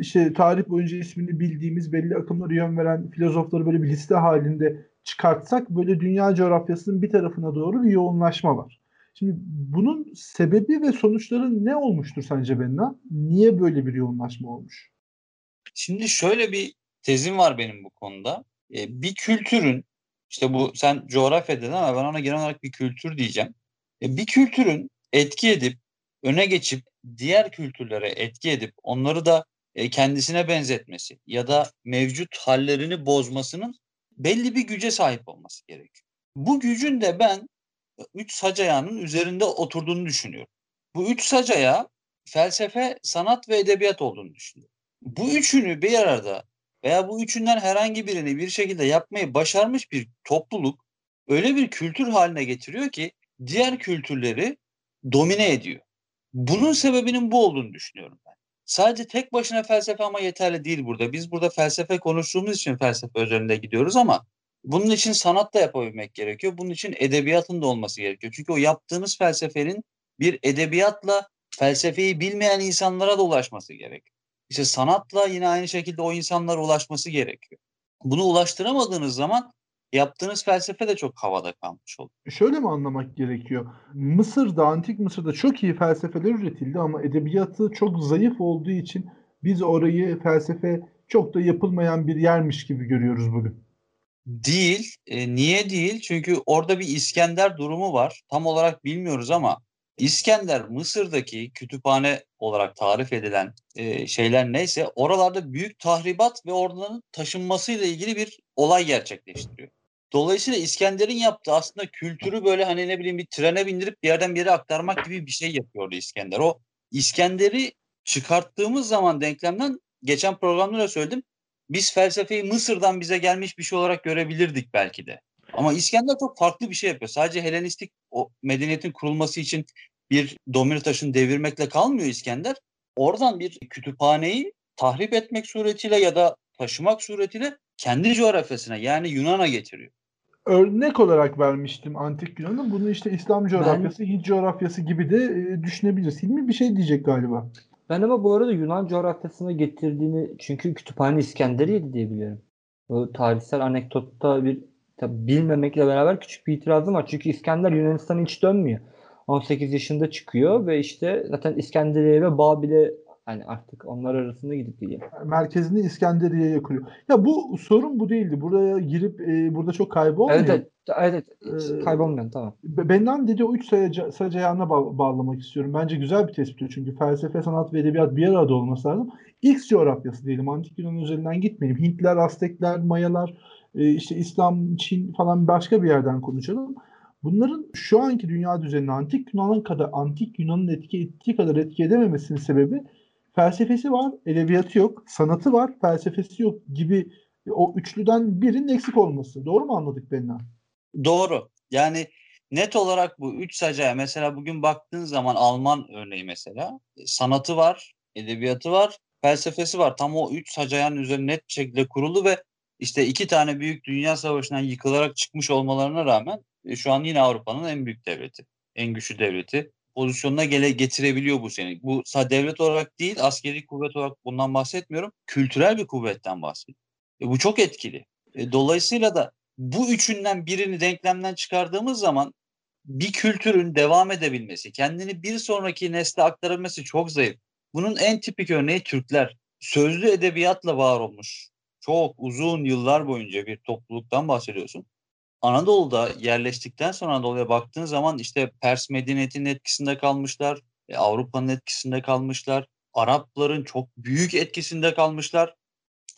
İşte tarih boyunca ismini bildiğimiz belli akımlara yön veren filozofları böyle bir liste halinde çıkartsak böyle dünya coğrafyasının bir tarafına doğru bir yoğunlaşma var. Şimdi bunun sebebi ve sonuçları ne olmuştur sence Benna? Niye böyle bir yoğunlaşma olmuş? Şimdi şöyle bir tezim var benim bu konuda. Ee, bir kültürün işte bu sen coğrafya dedin ama ben ona genel olarak bir kültür diyeceğim. Ee, bir kültürün etki edip öne geçip diğer kültürlere etki edip onları da e, kendisine benzetmesi ya da mevcut hallerini bozmasının belli bir güce sahip olması gerekiyor. Bu gücün de ben üç sac ayağının üzerinde oturduğunu düşünüyorum. Bu üç sac ayağı felsefe, sanat ve edebiyat olduğunu düşünüyorum. Bu üçünü bir arada veya bu üçünden herhangi birini bir şekilde yapmayı başarmış bir topluluk öyle bir kültür haline getiriyor ki diğer kültürleri domine ediyor. Bunun sebebinin bu olduğunu düşünüyorum ben. Sadece tek başına felsefe ama yeterli değil burada. Biz burada felsefe konuştuğumuz için felsefe üzerinde gidiyoruz ama bunun için sanat da yapabilmek gerekiyor. Bunun için edebiyatın da olması gerekiyor. Çünkü o yaptığımız felsefenin bir edebiyatla felsefeyi bilmeyen insanlara da ulaşması gerekiyor. İşte sanatla yine aynı şekilde o insanlara ulaşması gerekiyor. Bunu ulaştıramadığınız zaman yaptığınız felsefe de çok havada kalmış oluyor. Şöyle mi anlamak gerekiyor? Mısır'da, Antik Mısır'da çok iyi felsefeler üretildi ama edebiyatı çok zayıf olduğu için biz orayı felsefe çok da yapılmayan bir yermiş gibi görüyoruz bugün. Değil. E, niye değil? Çünkü orada bir İskender durumu var. Tam olarak bilmiyoruz ama İskender Mısır'daki kütüphane olarak tarif edilen e, şeyler neyse oralarda büyük tahribat ve oradan taşınmasıyla ilgili bir olay gerçekleştiriyor. Dolayısıyla İskender'in yaptığı aslında kültürü böyle hani ne bileyim bir trene bindirip bir yerden bir yere aktarmak gibi bir şey yapıyordu İskender. O İskender'i çıkarttığımız zaman denklemden geçen programda da söyledim. Biz felsefeyi Mısır'dan bize gelmiş bir şey olarak görebilirdik belki de. Ama İskender çok farklı bir şey yapıyor. Sadece Helenistik o medeniyetin kurulması için bir domino taşını devirmekle kalmıyor İskender. Oradan bir kütüphaneyi tahrip etmek suretiyle ya da taşımak suretiyle kendi coğrafyasına yani Yunan'a getiriyor. Örnek olarak vermiştim antik Yunan'ı. Bunu işte İslam coğrafyası, Hint coğrafyası gibi de e, düşünebiliriz. Hilmi bir şey diyecek galiba. Ben ama bu arada Yunan coğrafyasına getirdiğini çünkü kütüphane İskenderiye'di diye biliyorum. O tarihsel anekdotta bir tabi bilmemekle beraber küçük bir itirazım var. Çünkü İskender Yunanistan'a hiç dönmüyor. 18 yaşında çıkıyor ve işte zaten İskenderiye ve Babil'e yani artık onlar arasında gidip geliyor. Merkezini İskenderiye'ye kuruyor. Ya bu sorun bu değildi. Buraya girip e, burada çok kaybolmuyor. Evet evet, evet. Ee, kaybolmuyor tamam. Bennan dediği o üç sayıca ayağına bağ- bağlamak istiyorum. Bence güzel bir tespit çünkü felsefe, sanat ve edebiyat bir arada olması lazım. X coğrafyası diyelim. Antik Yunan üzerinden gitmeyelim. Hintler, Aztekler, Mayalar, e, işte İslam, Çin falan başka bir yerden konuşalım. Bunların şu anki dünya düzenine antik Yunan'ın kadar antik Yunan'ın etki ettiği kadar etki edememesinin sebebi felsefesi var, edebiyatı yok, sanatı var, felsefesi yok gibi o üçlüden birinin eksik olması. Doğru mu anladık Benna? Doğru. Yani net olarak bu üç sacaya mesela bugün baktığın zaman Alman örneği mesela sanatı var, edebiyatı var, felsefesi var. Tam o üç sacayanın üzerine net şekilde kurulu ve işte iki tane büyük dünya savaşından yıkılarak çıkmış olmalarına rağmen e, şu an yine Avrupa'nın en büyük devleti, en güçlü devleti pozisyonuna gele getirebiliyor bu seni. Bu sa- devlet olarak değil, askeri kuvvet olarak bundan bahsetmiyorum. Kültürel bir kuvvetten bahsediyorum. E, bu çok etkili. E, dolayısıyla da bu üçünden birini denklemden çıkardığımız zaman bir kültürün devam edebilmesi, kendini bir sonraki nesle aktarabilmesi çok zayıf. Bunun en tipik örneği Türkler. Sözlü edebiyatla var olmuş. Çok uzun yıllar boyunca bir topluluktan bahsediyorsun. Anadolu'da yerleştikten sonra Anadolu'ya baktığın zaman işte Pers medeniyetinin etkisinde kalmışlar, e, Avrupa'nın etkisinde kalmışlar, Arapların çok büyük etkisinde kalmışlar.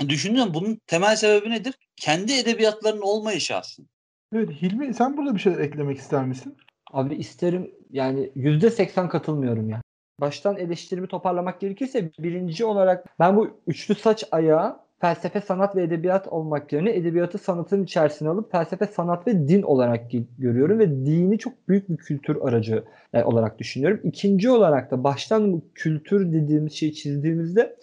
Düşünün bunun temel sebebi nedir? Kendi edebiyatlarının olmayışı aslında. Evet Hilmi sen burada bir şeyler eklemek ister misin? Abi isterim yani %80 katılmıyorum ya. Baştan eleştirimi toparlamak gerekirse birinci olarak ben bu üçlü saç ayağı felsefe, sanat ve edebiyat olmak yerine edebiyatı sanatın içerisine alıp felsefe, sanat ve din olarak görüyorum ve dini çok büyük bir kültür aracı e, olarak düşünüyorum. İkinci olarak da baştan bu kültür dediğimiz şeyi çizdiğimizde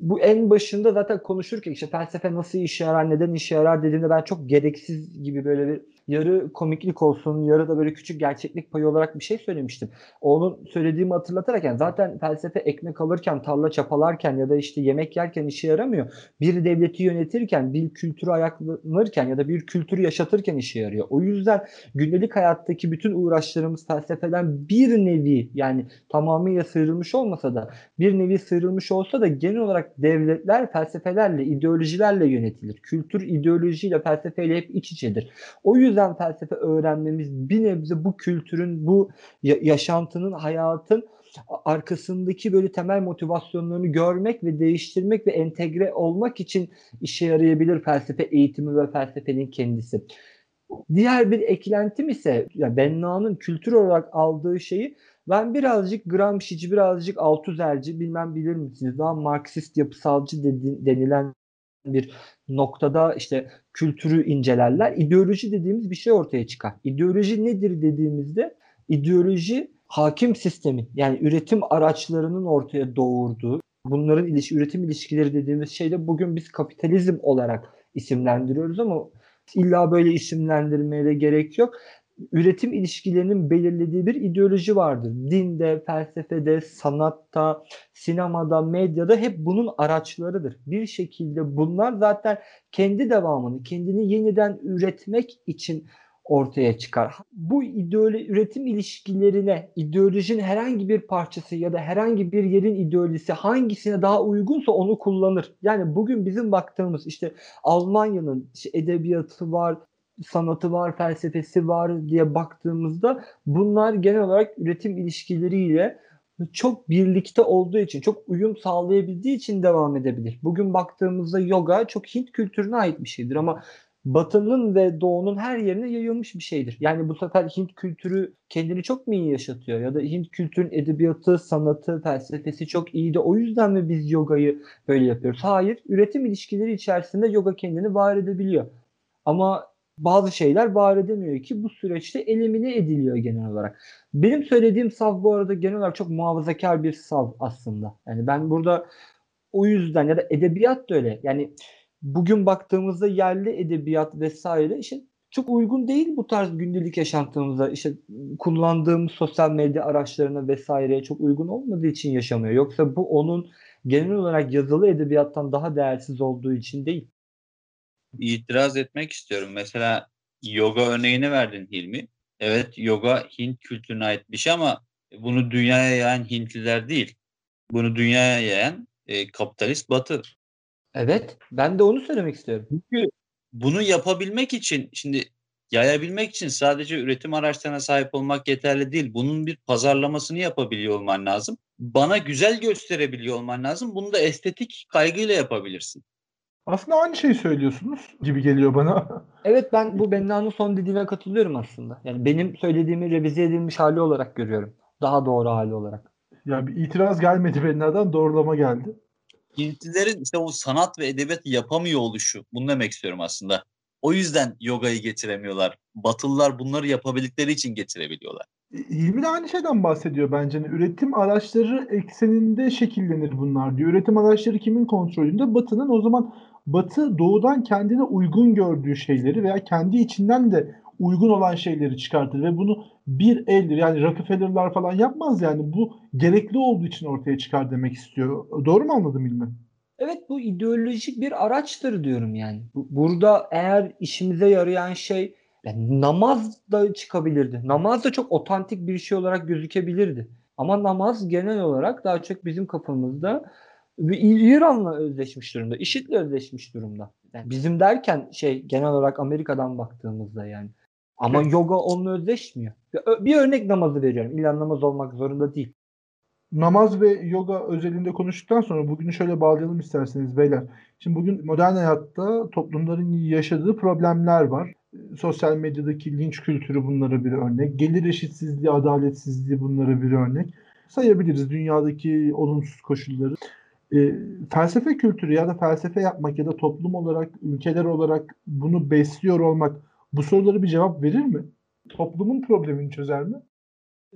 bu en başında zaten konuşurken işte felsefe nasıl işe yarar, neden işe yarar dediğimde ben çok gereksiz gibi böyle bir yarı komiklik olsun, yarı da böyle küçük gerçeklik payı olarak bir şey söylemiştim. Onun söylediğimi hatırlatarak yani zaten felsefe ekmek alırken, tarla çapalarken ya da işte yemek yerken işe yaramıyor. Bir devleti yönetirken, bir kültürü ayaklanırken ya da bir kültürü yaşatırken işe yarıyor. O yüzden gündelik hayattaki bütün uğraşlarımız felsefeden bir nevi yani tamamıyla sıyrılmış olmasa da bir nevi sıyrılmış olsa da genel olarak devletler felsefelerle, ideolojilerle yönetilir. Kültür ideolojiyle, felsefeyle hep iç içedir. O yüzden yüzden felsefe öğrenmemiz bir nebze bu kültürün, bu yaşantının, hayatın arkasındaki böyle temel motivasyonlarını görmek ve değiştirmek ve entegre olmak için işe yarayabilir felsefe eğitimi ve felsefenin kendisi. Diğer bir eklentim ise ya Benna'nın kültür olarak aldığı şeyi ben birazcık Gramsci'ci, birazcık Altuzerci bilmem bilir misiniz? Daha Marksist yapısalcı denilen bir noktada işte kültürü incelerler. İdeoloji dediğimiz bir şey ortaya çıkar. İdeoloji nedir dediğimizde ideoloji hakim sistemin yani üretim araçlarının ortaya doğurduğu bunların ilişki, üretim ilişkileri dediğimiz şeyde bugün biz kapitalizm olarak isimlendiriyoruz ama illa böyle isimlendirmeye de gerek yok üretim ilişkilerinin belirlediği bir ideoloji vardır. Dinde, felsefede, sanatta, sinemada, medyada hep bunun araçlarıdır. Bir şekilde bunlar zaten kendi devamını, kendini yeniden üretmek için ortaya çıkar. Bu ideoloji üretim ilişkilerine ideolojinin herhangi bir parçası ya da herhangi bir yerin ideolojisi hangisine daha uygunsa onu kullanır. Yani bugün bizim baktığımız işte Almanya'nın işte edebiyatı var, sanatı var, felsefesi var diye baktığımızda bunlar genel olarak üretim ilişkileriyle çok birlikte olduğu için, çok uyum sağlayabildiği için devam edebilir. Bugün baktığımızda yoga çok Hint kültürüne ait bir şeydir ama Batı'nın ve Doğu'nun her yerine yayılmış bir şeydir. Yani bu sefer Hint kültürü kendini çok mu iyi yaşatıyor? Ya da Hint kültürün edebiyatı, sanatı, felsefesi çok iyiydi. O yüzden mi biz yogayı böyle yapıyoruz? Hayır. Üretim ilişkileri içerisinde yoga kendini var edebiliyor. Ama bazı şeyler var edemiyor ki bu süreçte elimine ediliyor genel olarak. Benim söylediğim sav bu arada genel olarak çok muhafazakar bir sav aslında. Yani ben burada o yüzden ya da edebiyat da öyle. Yani bugün baktığımızda yerli edebiyat vesaire işte çok uygun değil bu tarz gündelik yaşantımıza işte kullandığımız sosyal medya araçlarına vesaireye çok uygun olmadığı için yaşamıyor. Yoksa bu onun genel olarak yazılı edebiyattan daha değersiz olduğu için değil. İtiraz etmek istiyorum. Mesela yoga örneğini verdin Hilmi. Evet yoga Hint kültürüne ait bir şey ama bunu dünyaya yayan Hintliler değil. Bunu dünyaya yayan e, kapitalist batı. Evet ben de onu söylemek istiyorum. Çünkü bunu yapabilmek için şimdi yayabilmek için sadece üretim araçlarına sahip olmak yeterli değil. Bunun bir pazarlamasını yapabiliyor olman lazım. Bana güzel gösterebiliyor olman lazım. Bunu da estetik kaygıyla yapabilirsin. Aslında aynı şeyi söylüyorsunuz gibi geliyor bana. Evet ben bu Benna'nın son dediğine katılıyorum aslında. Yani benim söylediğimi revize edilmiş hali olarak görüyorum. Daha doğru hali olarak. Ya bir itiraz gelmedi Benna'dan doğrulama geldi. Hintlilerin işte o sanat ve edebiyat yapamıyor oluşu. Bunu demek istiyorum aslında. O yüzden yogayı getiremiyorlar. Batılılar bunları yapabildikleri için getirebiliyorlar. Hilmi de aynı şeyden bahsediyor bence. Yani üretim araçları ekseninde şekillenir bunlar diyor. Üretim araçları kimin kontrolünde? Batı'nın. O zaman Batı doğudan kendine uygun gördüğü şeyleri veya kendi içinden de uygun olan şeyleri çıkartır ve bunu bir eldir. Yani Rockefeller'lar falan yapmaz yani. Bu gerekli olduğu için ortaya çıkar demek istiyor. Doğru mu anladım İlmi? Evet bu ideolojik bir araçtır diyorum yani. Burada eğer işimize yarayan şey yani namaz da çıkabilirdi. Namaz da çok otantik bir şey olarak gözükebilirdi. Ama namaz genel olarak daha çok bizim kafamızda İran'la özleşmiş durumda. IŞİD'le özleşmiş durumda. Yani bizim derken şey genel olarak Amerika'dan baktığımızda yani. Ama evet. yoga onunla özleşmiyor. Bir örnek namazı veriyorum. İlla namaz olmak zorunda değil. Namaz ve yoga özelinde konuştuktan sonra bugünü şöyle bağlayalım isterseniz beyler. Şimdi bugün modern hayatta toplumların yaşadığı problemler var. Sosyal medyadaki linç kültürü bunlara bir örnek. Gelir eşitsizliği, adaletsizliği bunlara bir örnek. Sayabiliriz dünyadaki olumsuz koşulları. E, felsefe kültürü ya da felsefe yapmak ya da toplum olarak, ülkeler olarak bunu besliyor olmak bu soruları bir cevap verir mi? Toplumun problemini çözer mi?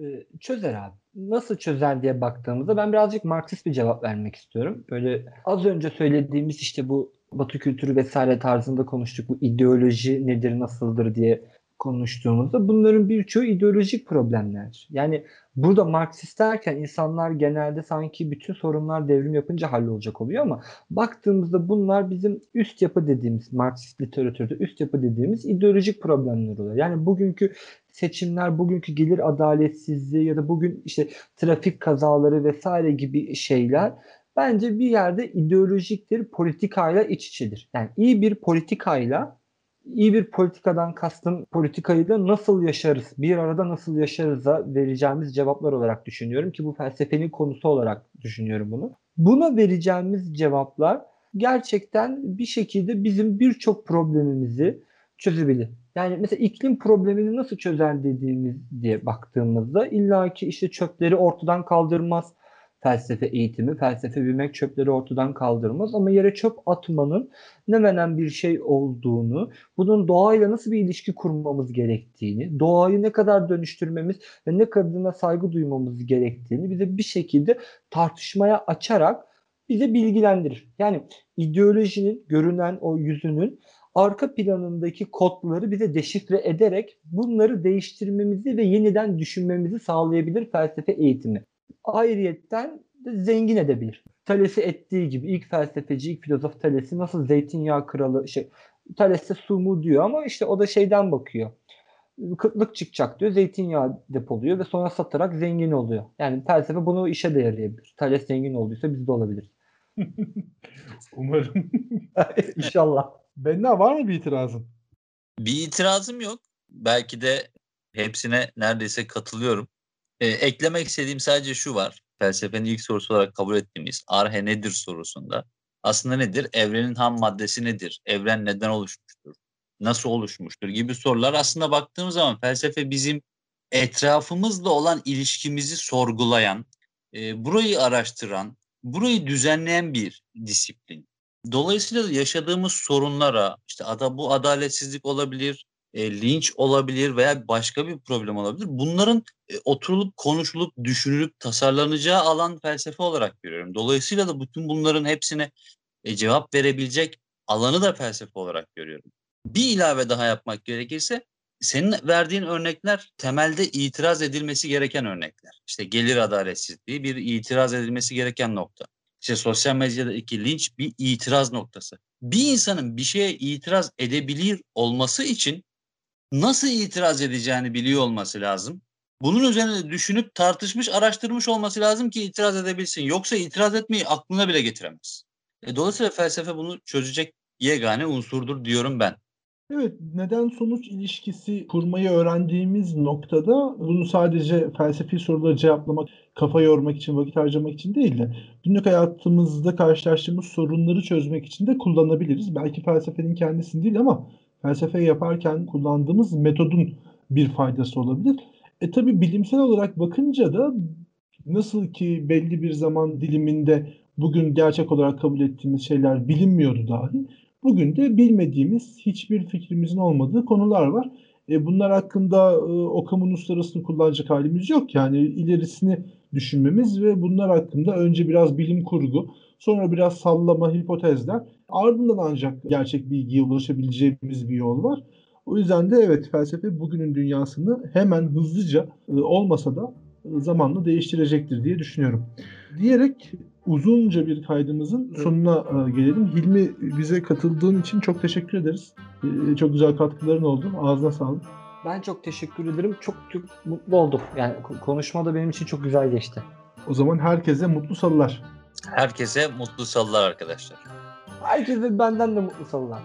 Ee, çözer abi. Nasıl çözer diye baktığımızda ben birazcık Marksist bir cevap vermek istiyorum. Böyle az önce söylediğimiz işte bu Batı kültürü vesaire tarzında konuştuk. Bu ideoloji nedir, nasıldır diye konuştuğumuzda bunların birçoğu ideolojik problemler. Yani burada Marksist derken insanlar genelde sanki bütün sorunlar devrim yapınca hallolacak oluyor ama baktığımızda bunlar bizim üst yapı dediğimiz Marksist literatürde üst yapı dediğimiz ideolojik problemler oluyor. Yani bugünkü seçimler, bugünkü gelir adaletsizliği ya da bugün işte trafik kazaları vesaire gibi şeyler bence bir yerde ideolojiktir, politikayla iç içedir. Yani iyi bir politikayla iyi bir politikadan kastım politikayı da nasıl yaşarız, bir arada nasıl yaşarız'a vereceğimiz cevaplar olarak düşünüyorum ki bu felsefenin konusu olarak düşünüyorum bunu. Buna vereceğimiz cevaplar gerçekten bir şekilde bizim birçok problemimizi çözebilir. Yani mesela iklim problemini nasıl çözer dediğimiz diye baktığımızda illaki işte çöpleri ortadan kaldırmaz, felsefe eğitimi, felsefe bilmek çöpleri ortadan kaldırmaz ama yere çöp atmanın ne menen bir şey olduğunu, bunun doğayla nasıl bir ilişki kurmamız gerektiğini, doğayı ne kadar dönüştürmemiz ve ne kadarına saygı duymamız gerektiğini bize bir şekilde tartışmaya açarak bize bilgilendirir. Yani ideolojinin görünen o yüzünün arka planındaki kodları bize deşifre ederek bunları değiştirmemizi ve yeniden düşünmemizi sağlayabilir felsefe eğitimi ayrıyetten de zengin edebilir. Thales'i ettiği gibi ilk felsefeci, ilk filozof Thales'i nasıl zeytinyağı kralı şey Thales'e su mu diyor ama işte o da şeyden bakıyor. Kıtlık çıkacak diyor. Zeytinyağı depoluyor ve sonra satarak zengin oluyor. Yani felsefe bunu işe de yarayabilir. Thales zengin olduysa biz de olabiliriz. Umarım. İnşallah. Benna var mı bir itirazın? Bir itirazım yok. Belki de hepsine neredeyse katılıyorum. E, eklemek istediğim sadece şu var. Felsefenin ilk sorusu olarak kabul ettiğimiz arhe nedir sorusunda. Aslında nedir? Evrenin ham maddesi nedir? Evren neden oluşmuştur? nasıl oluşmuştur gibi sorular aslında baktığımız zaman felsefe bizim etrafımızla olan ilişkimizi sorgulayan, e, burayı araştıran, burayı düzenleyen bir disiplin. Dolayısıyla yaşadığımız sorunlara, işte ada, bu adaletsizlik olabilir, e, linç olabilir veya başka bir problem olabilir. Bunların e, oturulup konuşulup düşünülüp tasarlanacağı alan felsefe olarak görüyorum. Dolayısıyla da bütün bunların hepsine e, cevap verebilecek alanı da felsefe olarak görüyorum. Bir ilave daha yapmak gerekirse senin verdiğin örnekler temelde itiraz edilmesi gereken örnekler. İşte gelir adaletsizliği bir itiraz edilmesi gereken nokta. İşte sosyal medyadaki linç bir itiraz noktası. Bir insanın bir şeye itiraz edebilir olması için nasıl itiraz edeceğini biliyor olması lazım. Bunun üzerine düşünüp tartışmış, araştırmış olması lazım ki itiraz edebilsin. Yoksa itiraz etmeyi aklına bile getiremez. E, dolayısıyla felsefe bunu çözecek yegane unsurdur diyorum ben. Evet, neden sonuç ilişkisi kurmayı öğrendiğimiz noktada bunu sadece felsefi soruları cevaplamak, kafa yormak için, vakit harcamak için değil de günlük hayatımızda karşılaştığımız sorunları çözmek için de kullanabiliriz. Belki felsefenin kendisini değil ama felsefe yaparken kullandığımız metodun bir faydası olabilir. E tabi bilimsel olarak bakınca da nasıl ki belli bir zaman diliminde bugün gerçek olarak kabul ettiğimiz şeyler bilinmiyordu dahi. Bugün de bilmediğimiz, hiçbir fikrimizin olmadığı konular var. E, bunlar hakkında e, okuma uluslararasını kullanacak halimiz yok. Yani ilerisini düşünmemiz ve bunlar hakkında önce biraz bilim kurgu, sonra biraz sallama, hipotezler, ardından ancak gerçek bilgiye ulaşabileceğimiz bir yol var. O yüzden de evet felsefe bugünün dünyasını hemen hızlıca e, olmasa da e, zamanla değiştirecektir diye düşünüyorum. Diyerek uzunca bir kaydımızın sonuna e, gelelim. Hilmi bize katıldığın için çok teşekkür ederiz. Çok güzel katkıların oldu. Ağzına sağlık. Ben çok teşekkür ederim. Çok çok mutlu oldum. Yani konuşma da benim için çok güzel geçti. O zaman herkese mutlu salılar. Herkese mutlu salılar arkadaşlar. Herkese benden de mutlu salılar.